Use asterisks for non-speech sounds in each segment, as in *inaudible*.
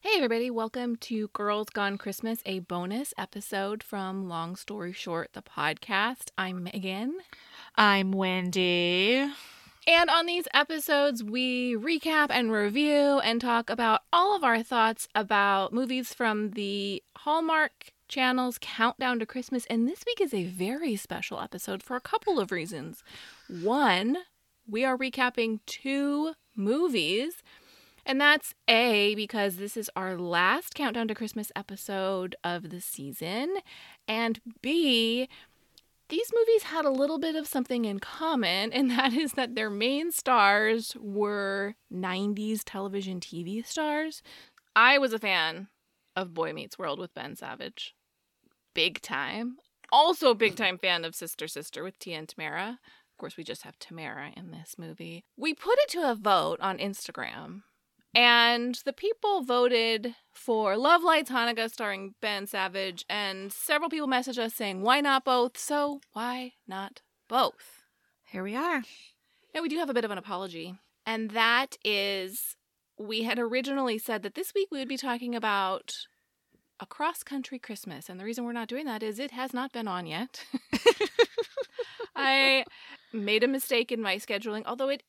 Hey, everybody, welcome to Girls Gone Christmas, a bonus episode from Long Story Short, the podcast. I'm Megan. I'm Wendy. And on these episodes, we recap and review and talk about all of our thoughts about movies from the Hallmark Channel's Countdown to Christmas. And this week is a very special episode for a couple of reasons. One, we are recapping two movies. And that's A, because this is our last Countdown to Christmas episode of the season. And B, these movies had a little bit of something in common, and *laughs* that is that their main stars were 90s television TV stars. I was a fan of Boy Meets World with Ben Savage. Big time. Also, a big time fan of Sister Sister with Tia and Tamera. Of course, we just have Tamera in this movie. We put it to a vote on Instagram and the people voted for Love Lights Hanukkah starring Ben Savage, and several people messaged us saying, why not both? So, why not both? Here we are. Now, we do have a bit of an apology, and that is we had originally said that this week we would be talking about a cross country Christmas, and the reason we're not doing that is it has not been on yet. *laughs* I made a mistake in my scheduling, although it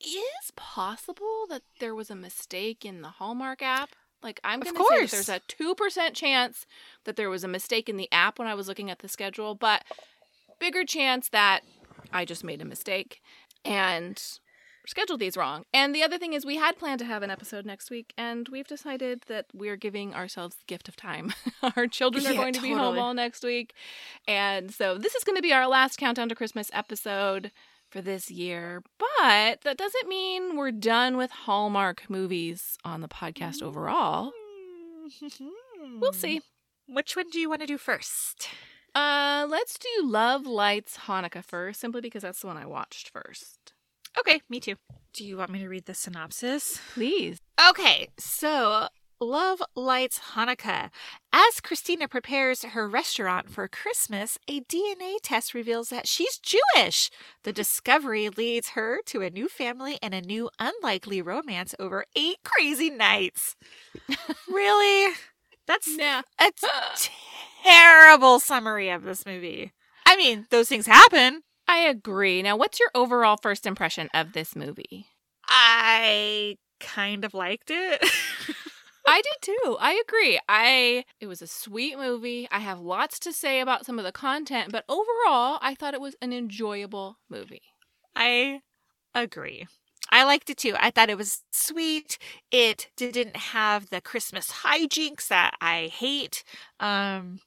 is possible that there was a mistake in the Hallmark app. Like I'm going to say there's a 2% chance that there was a mistake in the app when I was looking at the schedule, but bigger chance that I just made a mistake and scheduled these wrong. And the other thing is we had planned to have an episode next week and we've decided that we're giving ourselves the gift of time. *laughs* our children are Yeah, going to be home all next week. And so this is going to be our last countdown to Christmas episode for this year, but that doesn't mean we're done with Hallmark movies on the podcast overall. We'll see. Which one do you want to do first? Uh, let's do Love Lights Hanukkah first, simply because that's the one I watched first. Okay, me too. Do you want me to read the synopsis? Please. Okay, so Love Lights Hanukkah. As Christina prepares her restaurant for Christmas, a DNA test reveals that she's Jewish. The discovery leads her to a new family and a new unlikely romance over eight crazy nights. *laughs* really? That's Yeah. a terrible summary of this movie. I mean, those things happen. I agree. Now, what's your overall first impression of this movie? I kind of liked it. *laughs* I did too. I agree. I it was a sweet movie. I have lots to say about some of the content, but overall, I thought it was an enjoyable movie. I agree. I liked it too. I thought it was sweet. It didn't have the Christmas hijinks that I hate. Um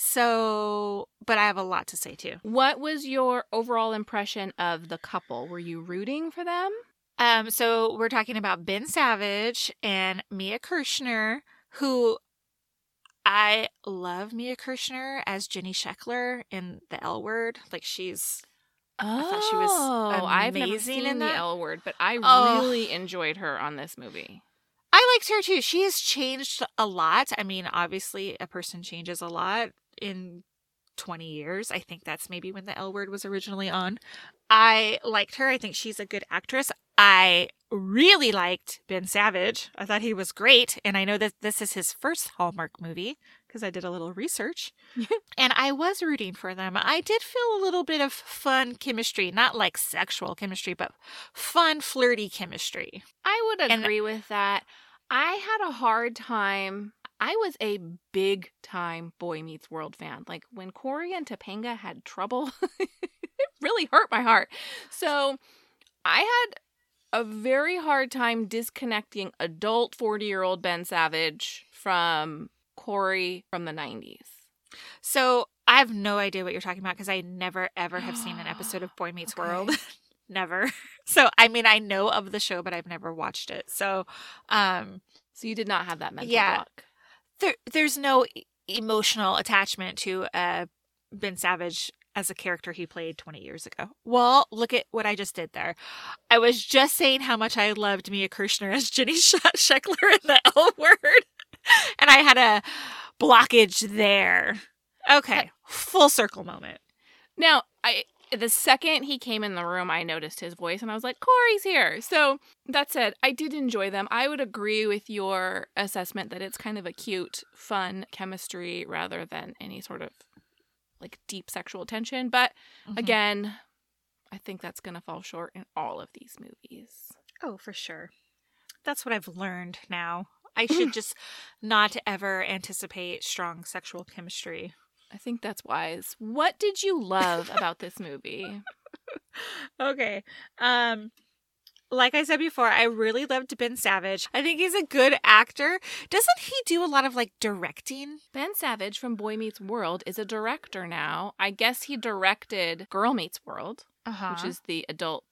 so but I have a lot to say too. What was your overall impression of the couple? Were you rooting for them? Um so we're talking about Ben Savage and Mia Kirshner who I love Mia Kirshner as Jenny Sheckler in The L Word. Like she's Oh, thought she was I've never seen in the. L word, but I Oh. really enjoyed her on this movie. I liked her too. She has changed a lot. I mean, obviously, a person changes a lot in 20 years. I think that's maybe when the L word was originally on. I liked her. I think she's a good actress. I really liked Ben Savage. I thought he was great. And I know that this is his first Hallmark movie because I did a little research. *laughs* and I was rooting for them. I did feel a little bit of fun chemistry, not like sexual chemistry, but fun, flirty chemistry. I would And- agree with that. I had a hard time. I was a big time Boy Meets World fan. Like when Cory and Topanga had trouble, *laughs* it really hurt my heart. So I had a very hard time disconnecting adult 40 year old Ben Savage from Cory from the 90s. So I have no idea what you're talking about because I never ever have seen an episode of *gasps* Boy Meets Okay. World. *laughs* never. *laughs* So I mean I know of the show but I've never watched it. So um So you did not have that mental Yeah. block. There there's no emotional attachment to uh Ben Savage as a character he played 20 years ago. Well, look at what I just did there. I was just saying how much I loved Mia Kirshner as Jenny *laughs* Sheckler in the L word. *laughs* And I had a blockage there. Okay. Full circle moment. Now, I the second he came in the room, I noticed his voice and I was like, Cory's here. So that said, I did enjoy them. I would agree with your assessment that it's kind of a cute, fun chemistry rather than any sort of like deep sexual tension. But Mhm. again, I think that's going to fall short in all of these movies. Oh, for sure. That's what I've learned now. I *laughs* should just not ever anticipate strong sexual chemistry. I think that's wise. What did you love about this movie? *laughs* Okay. Um like I said before, I really loved Ben Savage. I think he's a good actor. Doesn't he do a lot of like directing? Ben Savage from Boy Meets World is a director now. I guess he directed Girl Meets World, Uh-huh. which is the adult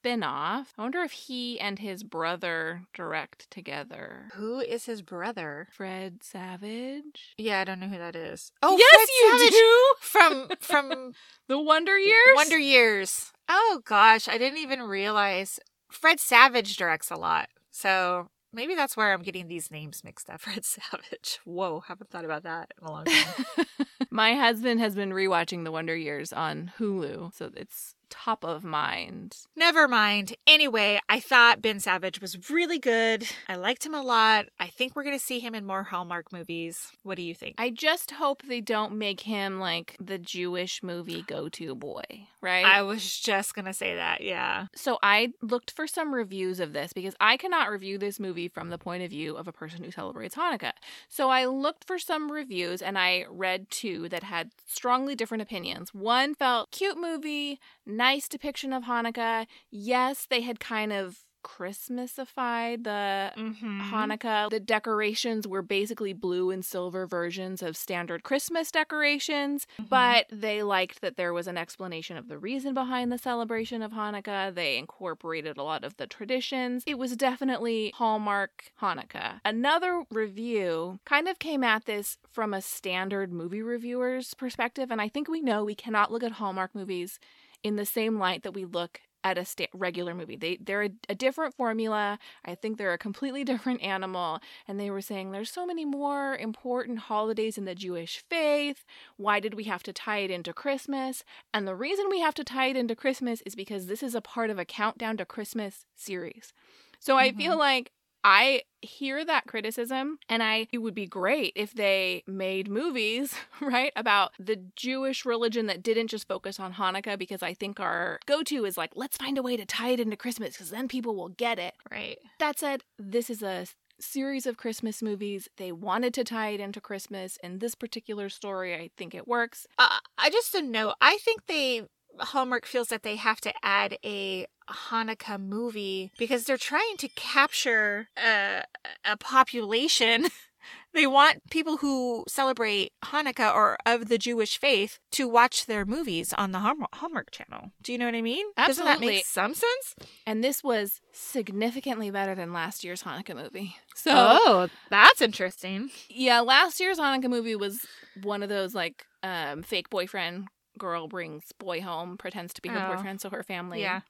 spin-off. I wonder if he and his brother direct together. who is his brother? Fred Savage? Yeah, I don't know who that is. Oh, yes, Fred you Savage do. *laughs* from from *laughs* The Wonder Years. Wonder Years. Oh gosh, I didn't even realize Fred Savage directs a lot. So maybe that's where I'm getting these names mixed up. *laughs* Fred Savage. Whoa, haven't thought about that in a long time. My husband has been rewatching The Wonder Years on Hulu, so it's top of mind. Never mind. Anyway, I thought Ben Savage was really good. I liked him a lot. I think we're going to see him in more Hallmark movies. What do you think? I just hope they don't make him like the Jewish movie go-to boy, right? I was just going to say that. Yeah. So I looked for some reviews of this because I cannot review this movie from the point of view of a person who celebrates Hanukkah. So I looked for some reviews and I read two that had strongly different opinions. One felt cute movie, nice depiction of Hanukkah. Yes, they had kind of Christmasified the Mm-hmm. Hanukkah. The decorations were basically blue and silver versions of standard Christmas decorations, Mm-hmm. but they liked that there was an explanation of the reason behind the celebration of Hanukkah. They incorporated a lot of the traditions. It was definitely Hallmark Hanukkah. Another review kind of came at this from a standard movie reviewer's perspective, and I think we know we cannot look at Hallmark movies in the same light that we look at a sta- regular movie. They they're a, a different formula. I think they're a completely *laughs* different animal. And they were saying there's so many more important holidays in the Jewish faith. Why did we have to tie it into Christmas? And the reason we have to tie it into Christmas is because this is a part of a countdown to Christmas series. So I feel mm-hmm. like I hear that criticism and I it would be great if they made movies, *laughs* right, about the Jewish religion that didn't just focus on Hanukkah because I think our go-to is like let's find a way to tie it into Christmas cuz then people will get it. Right. That said, this is a series of Christmas movies. They wanted to tie it into Christmas in this particular story. I think it works. Uh, I just don't know. I think they Hallmark feels that they have to add a Hanukkah movie because they're trying to capture a, a population. *laughs* they want people who celebrate Hanukkah or of the Jewish faith to watch their movies on the Hallmark, channel. Do you know what I mean? Doesn't that Absolutely. make some sense? And this was significantly better than last year's Hanukkah movie. So Oh, that's interesting. Yeah, last year's Hanukkah movie was one of those like um fake boyfriend girl brings boy home, pretends to be her Oh. boyfriend so her family. Yeah.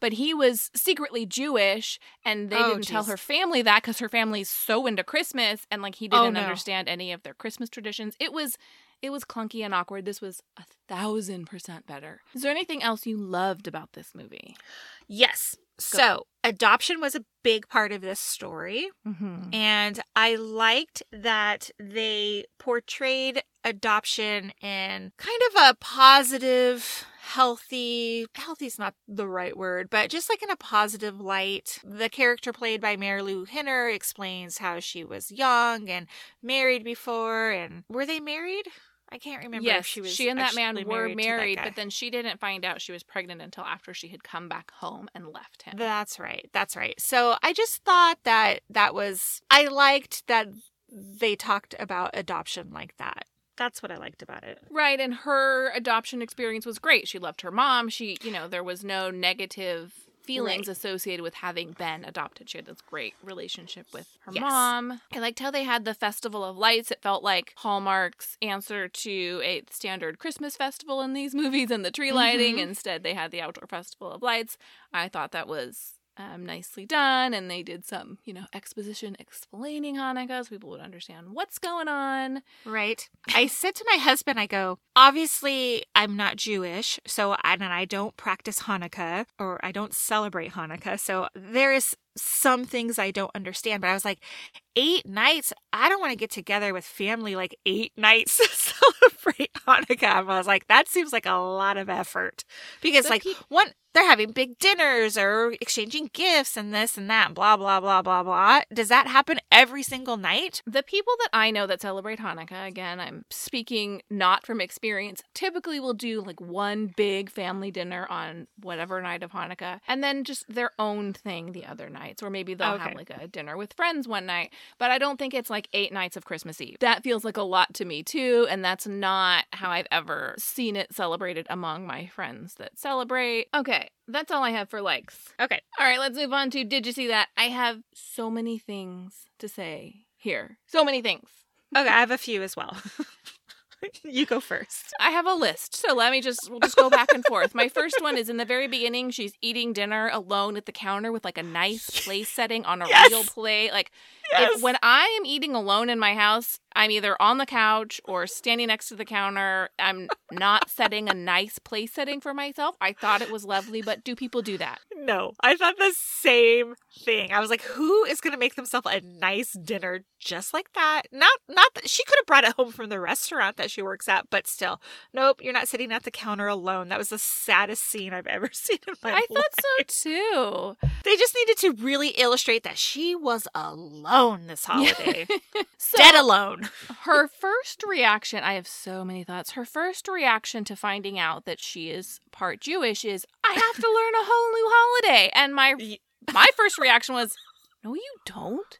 But he was secretly Jewish and they Oh, didn't tell her family that cuz her family's so into Christmas and like he Oh, didn't no. understand any of their Christmas traditions. It was it was clunky and awkward. This was a thousand percent better. Is there anything else you loved about this movie? Yes. So, adoption was a big part of this story. Mm-hmm. And I liked that they portrayed adoption in kind of a positive, healthy, healthy is not the right word, but just like in a positive light. The character played by Marilu Henner explains how she was young and married before. And were they married? I can't remember Yes, if she was. she and that man were to that married, but then she didn't find out she was pregnant until after she had come back home and left him. That's right. That's right. So I just thought that that was, I liked that they talked about adoption like that. That's what I liked about it. Right, and her adoption experience was great. She loved her mom. She, you know, there was no negative feelings Right. associated with having been adopted. She had this great relationship with her Yes. mom. I liked how they had the Festival of Lights. It felt like Hallmark's answer to a standard Christmas festival in these *laughs* movies and the tree lighting. Mhm. Instead, they had the Outdoor Festival of Lights. I thought that was um, nicely done, and they did some, you know, exposition explaining Hanukkah so people would understand what's going on. Right. I said to my husband, I go, obviously, I'm not Jewish, so and I don't practice Hanukkah or I don't celebrate Hanukkah. So there is some things I don't understand, but I was like, eight nights? I don't want to get together with family like eight nights *laughs* to celebrate Hanukkah. I was like, that seems like a lot of effort because, The like, pe- one, they're having big dinners or exchanging gifts and this and that, blah, blah, blah, blah, blah. Does that happen every single night? The people that I know that celebrate Hanukkah, again, I'm speaking not from experience, typically will do like one big family dinner on whatever night of Hanukkah and then just their own thing the other nights. Or maybe they'll have like a dinner with friends one night. But I don't think it's like eight nights of Christmas Eve. That feels like a lot to me too. And that's not how I've ever seen it celebrated among my friends that celebrate. Okay, that's all I have for likes. Okay. All right, let's move on to Did you see that? I have so many things to say here. So many things. Okay, I have a few as well. *laughs* *laughs* you go first. I have a list. So let me just we'll just go back and forth. My first one is in the very beginning, she's eating dinner alone at the counter with like a nice *laughs* place setting on a Yes. real plate. Like Yes. if when I am eating alone in my house, I'm either on the couch or standing next to the counter. I'm not *laughs* setting a nice place setting for myself. I thought it was lovely, but do people do that? No, I thought the same thing. I was like, who is going to make themselves a nice dinner just like that? Not, not that she could have brought it home from the restaurant that she works at, but still, nope. You're not sitting at the counter alone. That was the saddest scene I've ever *laughs* seen in my I life. I thought so too. They just needed to really illustrate that she was alone this *laughs* holiday, So, dead alone. Her first reaction i have so many thoughts. Her first reaction to finding out that she is part jewish is i have to learn a whole new holiday. And my my first reaction was no you don't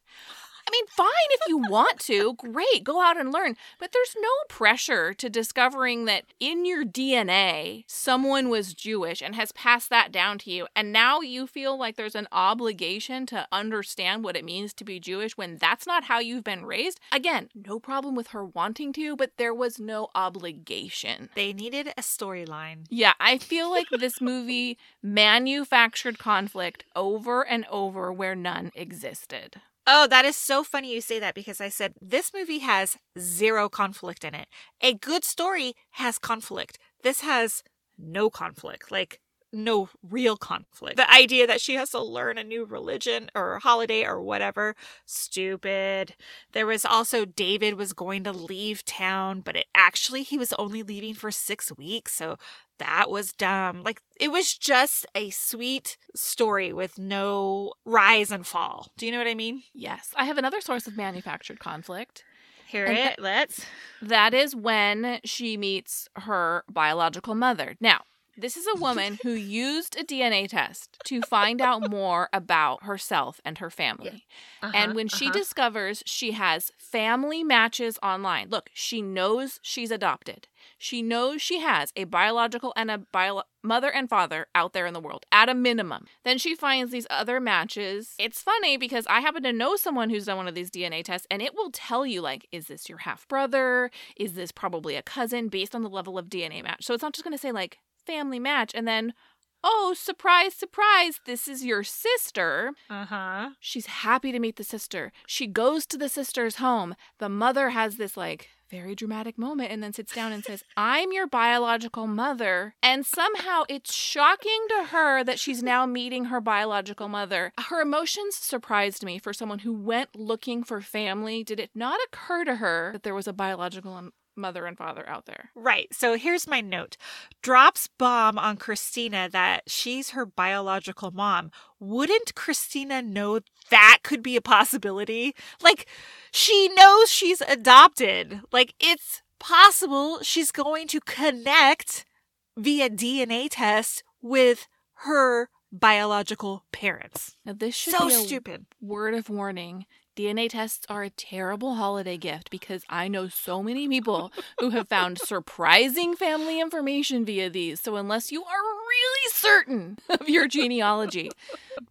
i mean fine if you want to. Great. Go out and learn. But there's no pressure to discovering that in your dna someone was jewish and has passed that down to you. And now you feel like there's an obligation to understand what it means to be jewish when that's not how you've been raised. Again no problem with her wanting to but there was no obligation. They needed a storyline. yeah, I feel like this *laughs* movie manufactured conflict over and over where none existed. Oh, that is so funny you say that because I said this movie has zero conflict in it. A good story has conflict. This has no conflict. Like, no real conflict. The idea that she has to learn a new religion or holiday or whatever, stupid. There was also David was going to leave town, but it actually he was only leaving for 6 weeks, so that was dumb. Like it was just a sweet story with no rise and fall. Do you know what I mean? Yes, I have another source of manufactured conflict. Hear And it. Let's. That is when she meets her biological mother. Now, this is a *laughs* woman who used a DNA test to find out more about herself and her family. Uh-huh, And when she discovers she has family matches online, look, she knows she's adopted. She knows she has a biological and a bio- mother and father out there in the world at a minimum. Then she finds these other matches. It's funny because I happen to know someone who's done one of these DNA tests and it will tell you like is this your half brother? Is this probably a cousin based on the level of DNA match. So it's not just going to say like family match and then oh, surprise surprise, this is your sister. uh huh. She's happy to meet the sister. She goes to the sister's home. The mother has this like very dramatic moment and then sits down and says, I'm your biological mother. And somehow it's shocking to her that she's now meeting her biological mother. Her emotions surprised me for someone who went looking for family. Did it not occur to her that there was a biological um, mother and father out there? Right. So here's my note. Drops bomb on Christina that she's her biological mom. Wouldn't Christina know that could be a possibility? Like, she knows she's adopted. Like, it's possible she's going to connect via DNA test with her biological parents. Now, this should So be a stupid. word of warning. DNA tests are a terrible holiday gift because I know so many people who have found surprising family information via these. So, unless you are really certain *laughs* of your genealogy,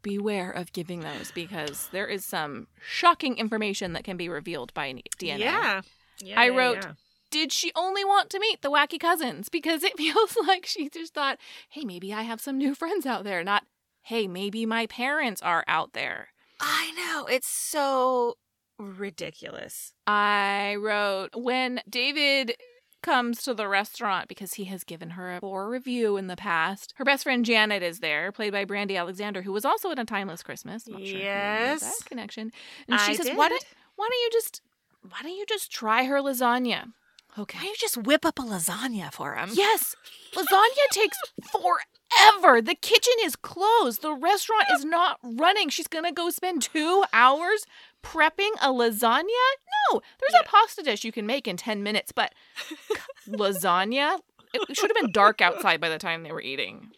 beware of giving those because there is some shocking information that can be revealed by DNA. Yeah. Yeah, I wrote- yeah. Did she only want to meet the wacky cousins? Because it *laughs* feels like she just thought, hey, maybe I have some new friends out there, not hey, maybe my parents are out there. I know. It's so ridiculous. I wrote when David comes to the restaurant because he has given her a poor review in the past. Her best friend Janet is there, played by Brandy Alexander, who was also in A Timeless Christmas. Not sure Yes. that connection. And she I says, "Why don't why don't you just why don't you just try her lasagna?" Okay. Why don't you just whip up a lasagna for him? Yes, lasagna takes forever. The kitchen is closed. The restaurant is not running. She's gonna go spend two hours prepping a lasagna? No, there's Yeah. a pasta dish you can make in 10 minutes, but *laughs* lasagna? It should have been dark outside by the time they were eating.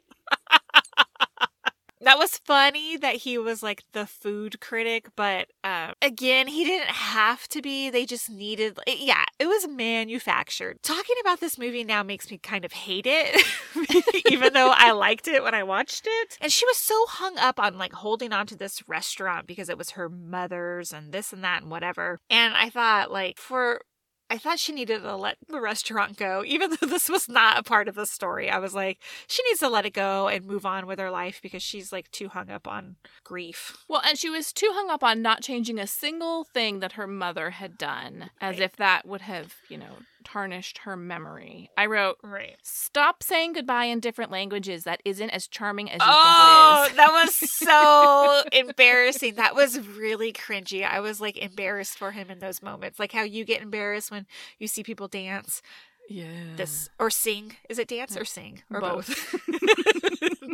That was funny that he was like the food critic, but um, again, he didn't have to be. They just needed, it, yeah, it was manufactured. Talking about this movie now makes me kind of hate it, *laughs* even though I liked it when I watched it. And she was so hung up on like holding on to this restaurant because it was her mother's and this and that and whatever. And I thought, like, for I thought she needed to let the restaurant go, *laughs* even though this was not a part of the story. I was like, she needs to let it go and move on with her life because she's like too hung up on grief. Well, and she was too hung up on not changing a single thing that her mother had done, as Right. if that would have, you know, tarnished her memory. I wrote, Right. Stop saying goodbye in different languages. That isn't as charming as you Oh, think it oh, is. Oh, that was so *laughs* embarrassing. That was really cringy. I was like embarrassed for him in those moments. Like how you get embarrassed when you see people dance. Yeah. This or sing. Is it dance or sing? Or Both. both. *laughs* *laughs*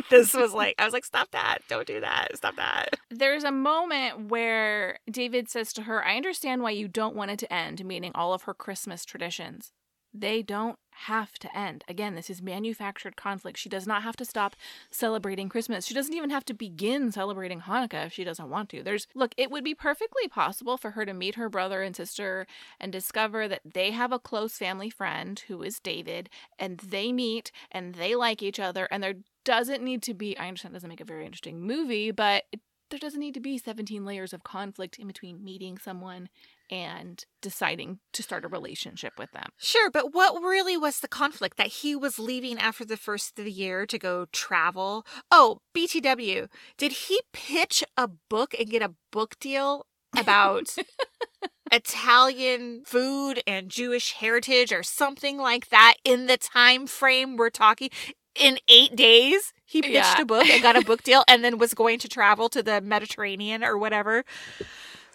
*laughs* this was like I was like, stop that. Don't do that. Stop that. There's a moment where David says to her, I understand why you don't want it to end, meaning all of her Christmas traditions. They don't have to end. Again, this is manufactured conflict. She does not have to stop celebrating Christmas. She doesn't even have to begin celebrating Hanukkah if she doesn't want to. There's, look, it would be perfectly possible for her to meet her brother and sister and discover that they have a close family friend who is David, and they meet and they like each other, and there doesn't need to be, I understand it doesn't make a very interesting movie, but there doesn't need to be 17 layers of conflict in between meeting someone and deciding to start a relationship with them. Sure, but what really was the conflict? That he was leaving after the first of the year to go travel? Oh, BTW. Did he pitch a book and get a book deal about *laughs* Italian food and Jewish heritage or something like that in the time frame we're talking? In eight days, he pitched Yeah. a book and got a book *laughs* deal and then was going to travel to the Mediterranean or whatever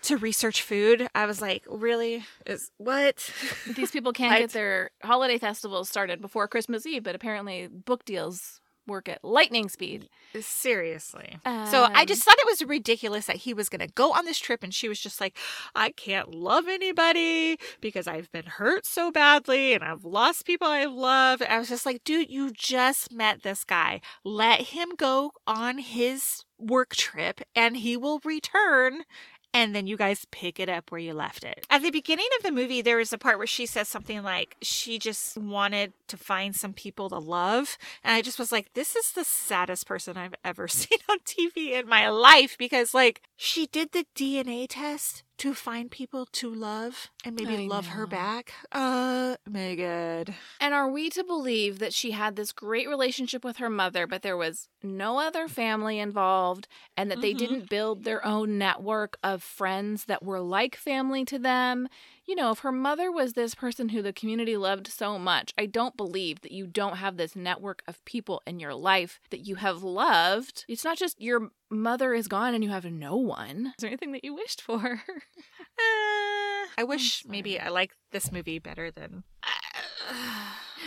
to research food. I was like, really? Is what? *laughs* These people can't get their holiday festivals started before Christmas Eve, but apparently book deals work at lightning speed. Seriously. so I Um, just thought it was ridiculous that he was going to go on this trip and she was just like, I can't love anybody because I've been hurt so badly and I've lost people I love. I was just like, dude, you just met this guy. Let him go on his work trip and he will return. And then you guys pick it up where you left it. At the beginning of the movie, there was a part where she says something like she just wanted to find some people to love. And I just was like, this is the saddest person I've ever *laughs* seen on TV in my life because, like, she did the DNA test to find people to love and maybe I love her back. Uh, God. And are we to believe that she had this great relationship with her mother, but there was no other family involved, and that they Mhm. didn't build their own network of friends that were like family to them? You know, if her mother was this person who the community loved so much, I don't believe that you don't have this network of people in your life that you have loved. It's not just your mother is gone and you have no one. Is there anything that you wished for? *laughs* Uh, I wish maybe I like this movie better than. *sighs*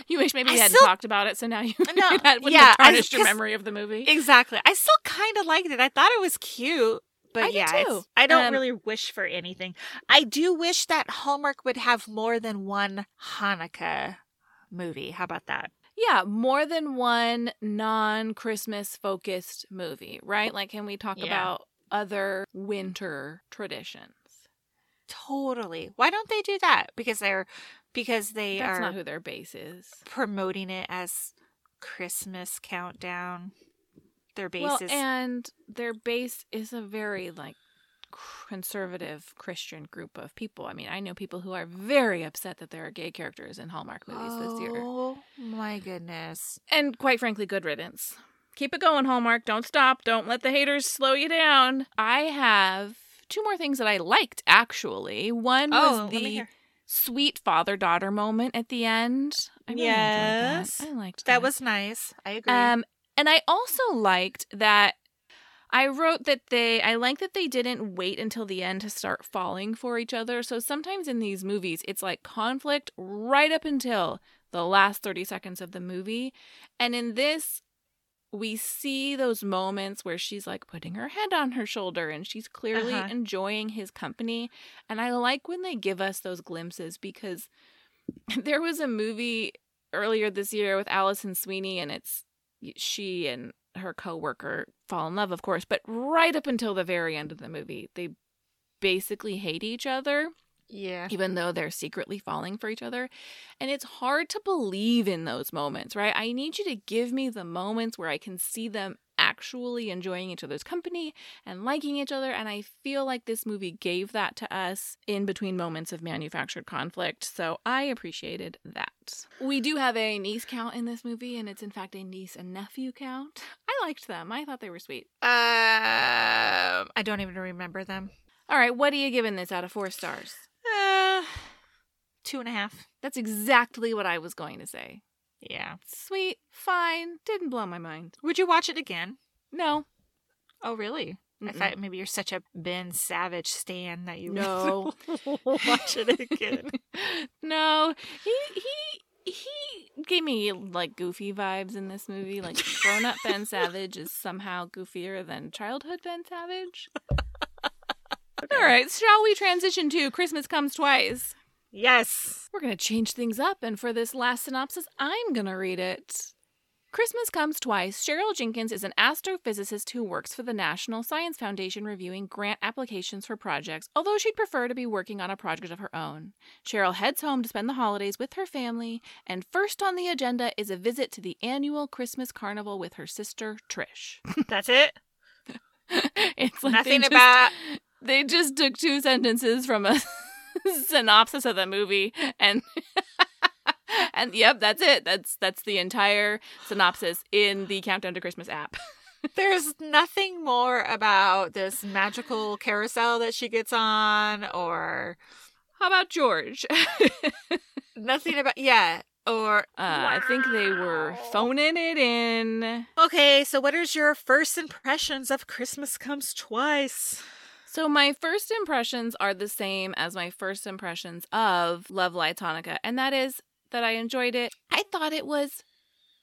You wish maybe I you hadn't still- talked about it, so now you *laughs* No, that wouldn't yeah, have I- tarnished your 'cause- memory of the movie. exactly. I still kind of liked it. I thought it was cute. But I do yeah, too. I don't Um, really wish for anything. I do wish that Hallmark would have more than one Hanukkah movie. How about that? Yeah, more than one non Christmas focused movie, right? Like, can we talk Yeah. about other winter traditions? Totally. Why don't they do that? Because they're because they That's are not who their base is. promoting it as Christmas countdown. Their base Well, is and their base is a very like conservative Christian group of people. I mean, I know people who are very upset that there are gay characters in Hallmark movies this year. Oh my goodness. And quite frankly, good riddance. Keep it going, Hallmark. Don't stop. Don't let the haters slow you down. I have two more things that I liked, actually. One Oh, was the sweet father daughter moment at the end. I really Yes. that. I liked That was nice. I agree. Um, and I also liked that I wrote that they I like that they didn't wait until the end to start falling for each other. So sometimes in these movies it's like conflict right up until the last 30 seconds of the movie. And in this we see those moments where she's like putting her head on her shoulder and she's clearly Uh-huh. enjoying his company. And I like when they give us those glimpses because *laughs* there was a movie earlier this year with Alison Sweeney, and it's she and her coworker fall in love, of course, but right up until the very end of the movie, they basically hate each other, yeah. even though they're secretly falling for each other. And it's hard to believe in those moments, right? I need you to give me the moments where I can see them actually enjoying each other's company and liking each other. And I feel like this movie gave that to us in between moments of manufactured conflict. So I appreciated that. We do have a niece count in this movie, and it's in fact a niece and nephew count. *laughs* I liked them. I thought they were sweet. Um, I don't even remember them. All right, what are you giving this out of four stars? Uh, two and a half. That's exactly what I was going to say. Yeah. Sweet, fine, didn't blow my mind. Would you watch it again? No, Oh, really? I Mm-mm. thought maybe you're such a Ben Savage stan that you would No. *laughs* watch it again. *laughs* no, he he he gave me like goofy vibes in this movie. Like grown up Ben *laughs* Savage is somehow goofier than childhood Ben Savage. All right, shall we transition to Christmas Comes Twice? Yes. We're going to change things up, and for this last synopsis, I'm going to read it. Christmas Comes Twice. Cheryl Jenkins is an astrophysicist who works for the National Science Foundation reviewing grant applications for projects, although she'd prefer to be working on a project of her own. Cheryl heads home to spend the holidays with her family, and first on the agenda is a visit to the annual Christmas carnival with her sister, Trish. *laughs* That's it. *laughs* it's like Nothing they just, about. they just took two sentences from a *laughs* synopsis of the movie and *laughs* and yep that's it that's that's the entire synopsis in the countdown to christmas app *laughs* There's nothing more about this magical carousel that she gets on, or how about george uh, nothing about. Yeah. Or. i think they were phoning it in Okay, so what is your first impressions of Christmas Comes Twice? So my first impressions are the same as my first impressions of love lights hanukkah and that is that i enjoyed it i thought it was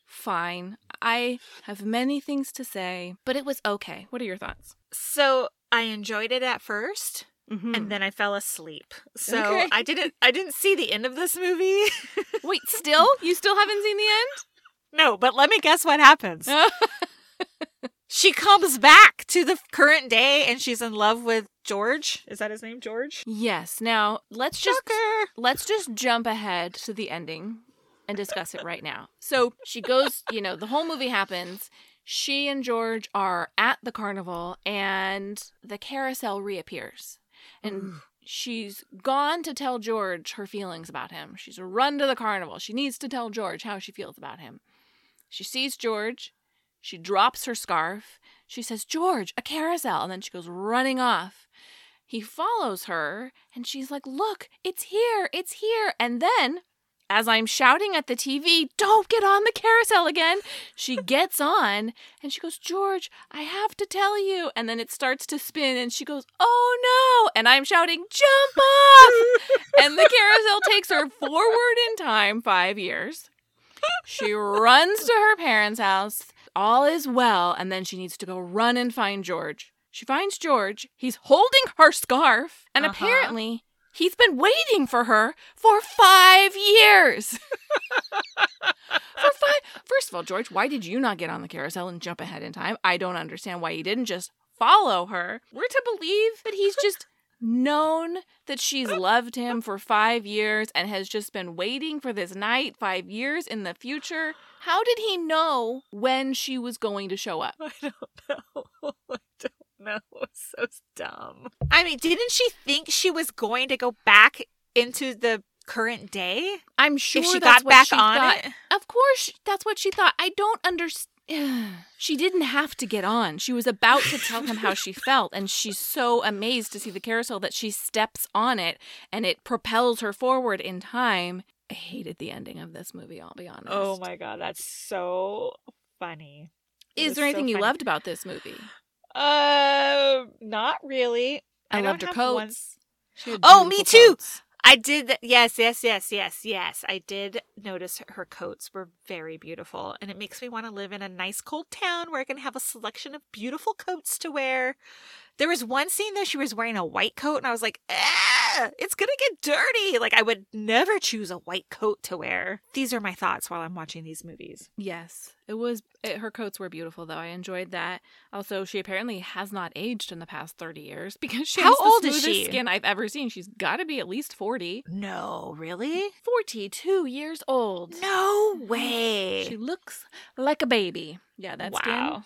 fine i have many things to say but it was okay what are your thoughts So I enjoyed it at 1st mm-hmm. and then I fell asleep. So Okay. I didn't I didn't see the end of this movie. Wait, still? You still haven't seen the end? *laughs* no, but let me guess what happens. *laughs* She comes back to the current day and she's in love with George. Is that his name, George? yes. Now, let's just Shocker. let's just jump ahead to the ending and discuss it right now. So, she goes, you know, the whole movie happens. She and George are at the carnival and the carousel reappears. And she's gone to tell George her feelings about him. She's run to the carnival. She needs to tell George how she feels about him. She sees George. She drops her scarf. She says, George, a carousel. And then she goes running off. He follows her and she's like, Look, it's here, it's here. And then, as I'm shouting at the TV, Don't get on the carousel again, she *laughs* gets on and she goes, George, I have to tell you. And then it starts to spin and she goes, Oh no. And I'm shouting, Jump off. and the carousel takes her forward in time five years. She runs to her parents' house. All is well. And then she needs to go run and find George. She finds George. He's holding her scarf. And Uh-huh. apparently, he's been waiting for her for five years. *laughs* for five. First of all, George, why did you not get on the carousel and jump ahead in time? I don't understand why you didn't just follow her. We're to believe that he's *laughs* just known that she's loved him for five years and has just been waiting for this night five years in the future. How did he know when she was going to show up? *laughs* I don't know. *laughs* I don't know. *laughs* It's so dumb. I mean, didn't she think she was going to go back into the current day I'm sure if she that's got what back she on thought. it? Of course, that's what she thought. I don't understand. *sighs* she didn't have to get on. She was about to tell him how she felt, and she's so amazed to see the carousel that she steps on it and it propels her forward in time. I hated the ending of this movie, I'll be honest. Oh my god, that's so funny. Is there so anything you funny. loved about this movie? Uh, not really. I, don't loved her coats. one- She had Oh, me too! coats. I did. th- Yes, yes, yes, yes, yes. I did notice her coats were very beautiful, and it makes me want to live in a nice cold town where I can have a selection of beautiful coats to wear. There was one scene though; she was wearing a white coat, and I was like, "Ah, it's gonna get dirty." Like I would never choose a white coat to wear. These are my thoughts while I'm watching these movies. Yes, it was. It, her coats were beautiful, though. I enjoyed that. Also, she apparently has not aged in the past thirty years *laughs* because she How has the old is smoothest she? skin I've ever seen. She's got to be at least forty. No, really? Forty-two years old. No *gasps* way. She looks like a baby. Yeah, that's wow.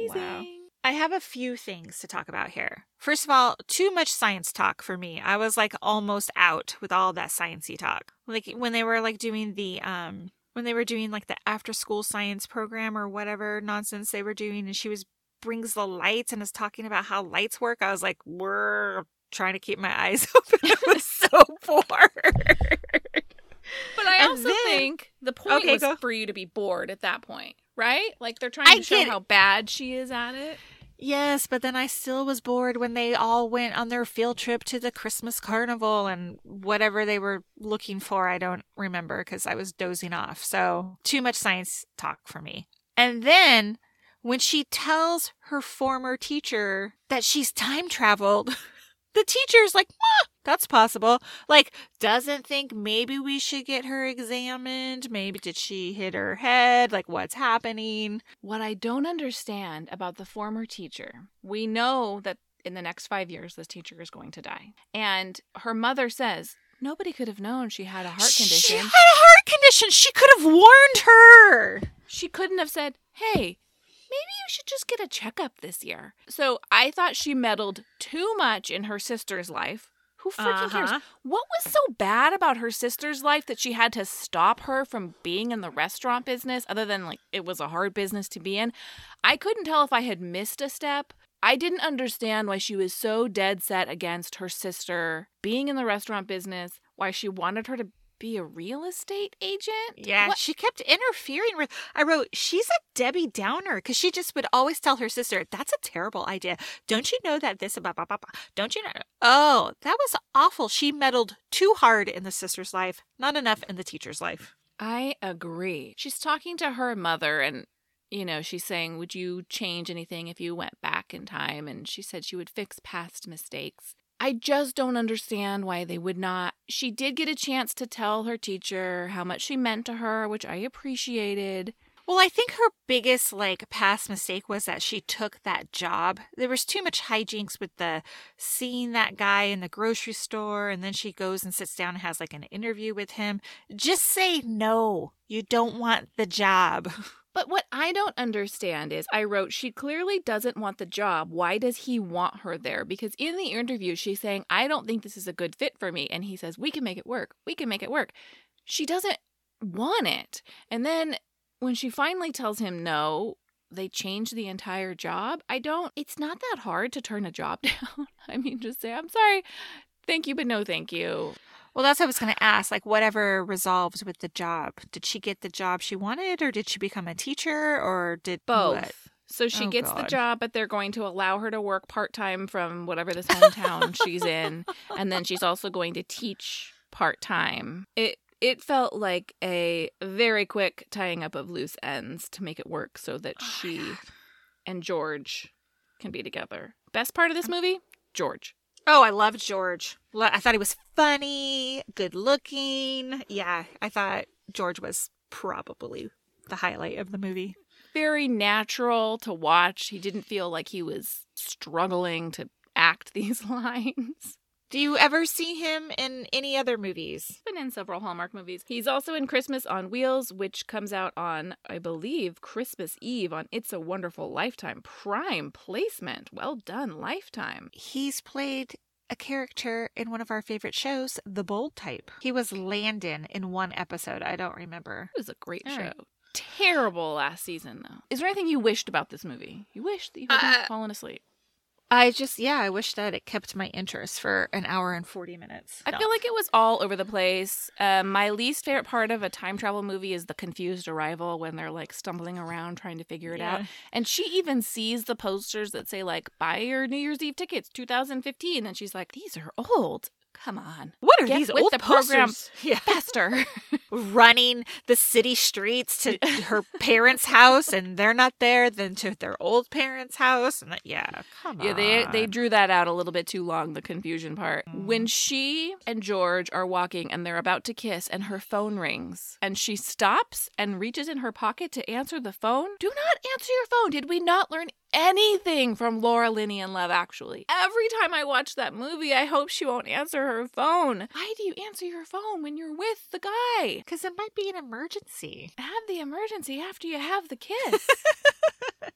amazing. Wow. I have a few things to talk about here. First of all, too much science talk for me. I was like almost out with all that sciencey talk. Like when they were like doing the um when they were doing like the after school science program or whatever nonsense they were doing and she was brings the lights and is talking about how lights work. I was like, we're trying to keep my *laughs* eyes open. I was so *laughs* bored. But I And also then- think the point Okay, was go. for you to be bored at that point, right? Like they're trying I to show get how bad she is at it. Yes, but then I still was bored when they all went on their field trip to the Christmas carnival and whatever they were looking for. I don't remember because I was dozing off. So, too much science talk for me. And then when she tells her former teacher that she's time traveled, *laughs* the teacher's like, "Ah, that's possible. Like, doesn't think maybe we should get her examined. Maybe did she hit her head? Like, what's happening? What I don't understand about the former teacher, we know that in the next five years, this teacher is going to die. And her mother says, nobody could have known she had a heart condition. She had a heart condition. She could have warned her. She couldn't have said, hey, maybe you should just get a checkup this year. So I thought she meddled too much in her sister's life. Who freaking cares? Uh-huh. What was so bad about her sister's life that she had to stop her from being in the restaurant business, other than like it was a hard business to be in? I couldn't tell if I had missed a step. I didn't understand why she was so dead set against her sister being in the restaurant business, why she wanted her to be a real estate agent. Yeah, What- she kept interfering with. I wrote, she's a Debbie Downer because she just would always tell her sister, "That's a terrible idea. Don't you know that this blah blah blah? blah. Don't you know?" Oh, that was awful. She meddled too hard in the sister's life, not enough in the teacher's life. I agree. She's talking to her mother and you know, she's saying, "Would you change anything if you went back in time?" And she said she would fix past mistakes. I just don't understand why they would not. She did get a chance to tell her teacher how much she meant to her, which I appreciated. Well, I think her biggest like past mistake was that she took that job. There was too much hijinks with the seeing that guy in the grocery store and then she goes and sits down and has like an interview with him. Just say no. You don't want the job. *laughs* But what I don't understand is I wrote, she clearly doesn't want the job. Why does he want her there? Because in the interview, she's saying, I don't think this is a good fit for me. And he says, We can make it work. We can make it work. She doesn't want it. And then when she finally tells him no, they change the entire job. I don't, it's not that hard to turn a job *laughs* down. I mean, just say, I'm sorry. Thank you, but no thank you. Well, that's what I was going to ask. Like, whatever resolves with the job. Did she get the job she wanted, or did she become a teacher, or did Both. what? So she Oh, gets the job, but they're going to allow her to work part time from whatever this hometown *laughs* she's in, and then she's also going to teach part time. It it felt like a very quick tying up of loose ends to make it work so that Oh she and George can be together. Best part of this movie, George. Oh, I loved George. I thought he was funny, good looking. Yeah, I thought George was probably the highlight of the movie. Very natural to watch. He didn't feel like he was struggling to act *laughs* these lines. Do you ever see him in any other movies? been in several Hallmark movies. He's also in Christmas on Wheels, which comes out on, I believe, Christmas Eve on It's a Wonderful Lifetime. Prime placement. Well done, Lifetime. He's played a character in one of our favorite shows, The Bold Type. He was Landon in one episode. I don't remember. It was a great All show. right. terrible last season, though. Is there anything you wished about this movie? You wished that you hadn't Uh, fallen asleep. I just, yeah, I wish that it kept my interest for an hour and 40 minutes. I No. feel like it was all over the place. Um, my least favorite part of a time travel movie is the confused arrival when they're like stumbling around trying to figure it out. And she even sees the posters that say like "Buy your New Year's Eve tickets 2015," and she's like, "These are old. Come on, What are Get these with old the program. posters? *laughs* Yeah. faster!" *laughs* running the city streets to *laughs* her parents' house, and they're not there. Then to their old parents' house, and that, yeah, come on. Yeah, they they drew that out a little bit too long, the confusion part. Mm. When she and George are walking and they're about to kiss and her phone rings and she stops and reaches in her pocket to answer the phone. Do not answer your phone. Did we not learn anything from Laura Linney and Love Actually? Every time I watch that movie, I hope she won't answer her phone. Why do you answer your phone when you're with the guy? because it might be an emergency. Have the emergency after you have the kiss. *laughs*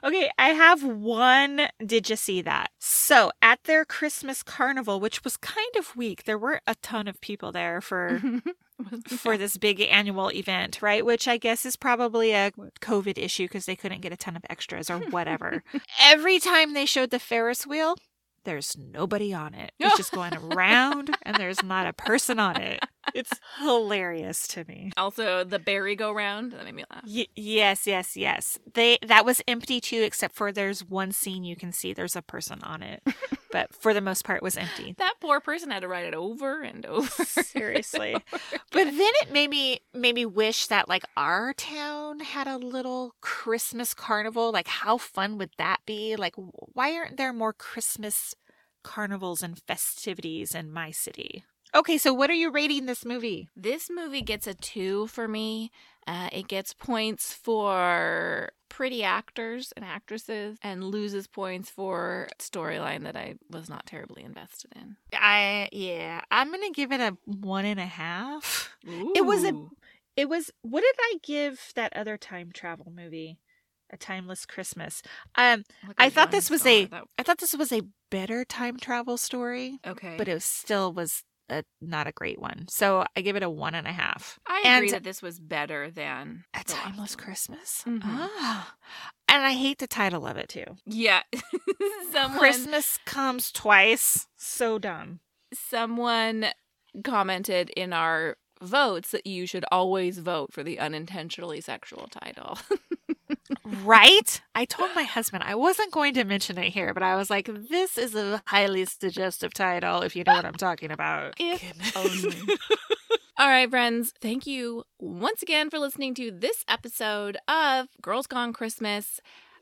Okay, I have one. Did you see that? So at their Christmas carnival, which was kind of weak, there weren't a ton of people there for *laughs* *laughs* for this big annual event, right? Which I guess is probably a COVID issue because they couldn't get a ton of extras or whatever. *laughs* Every time they showed the Ferris wheel, there's nobody on it. It's just going *laughs* around and there's not a person on it. It's hilarious to me. also, the berry go round that made me laugh. Y- yes, yes, yes. They that was empty too, except for there's one scene you can see there's a person on it, *laughs* but for the most part, it was empty. That poor person had to ride it over and over. Seriously. *laughs* But then it made me made me wish that like our town had a little Christmas carnival. Like, how fun would that be? Like, why aren't there more Christmas carnivals and festivities in my city? Okay, so what are you rating this movie? This movie gets a two for me. Uh, it gets points for pretty actors and actresses, and loses points for storyline that I was not terribly invested in. I yeah, I'm gonna give it a one and a half. It was a- It was what did I give that other time travel movie? A Timeless Christmas. Um Look I at thought this was a- That- I thought this was a better time travel story, okay, but it was still was a, not a great one. So I give it a one and a half. I agree that this was better than A Timeless. Christmas. Mhm. Ah. And I hate the title of it too. Yeah, *laughs* someone Christmas comes twice. So dumb. someone commented in our votes that you should always vote for the unintentionally sexual title. *laughs* Right? I told my husband I wasn't going to mention it here, but I was like, this is a highly suggestive title, if you know what I'm talking about. *laughs* If only. *laughs* All right, friends, thank you once again for listening to this episode of Girls Gone Christmas,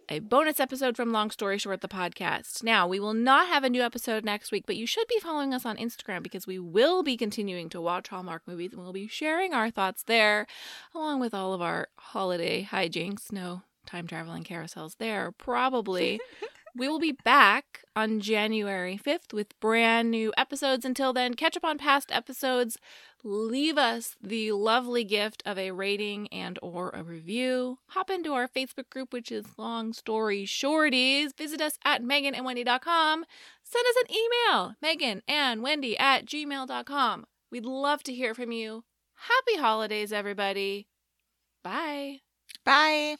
a bonus episode from Long Story Short, the podcast. Now, we will not have a new episode next week, but you should be following us on Instagram because we will be continuing to watch Hallmark movies and we'll be sharing our thoughts there, along with all of our holiday hijinks. No time traveling carousels there, probably. We will be back on January 5th with brand new episodes. Until then, catch up on past episodes. Leave us the lovely gift of a rating and or a review. Hop into our Facebook group, which is Long Story Shorties. Visit us at meganandwendy.com. Send us an email, megan and wendy at gmail.com. We'd love to hear from you. Happy holidays, everybody. Bye. Bye.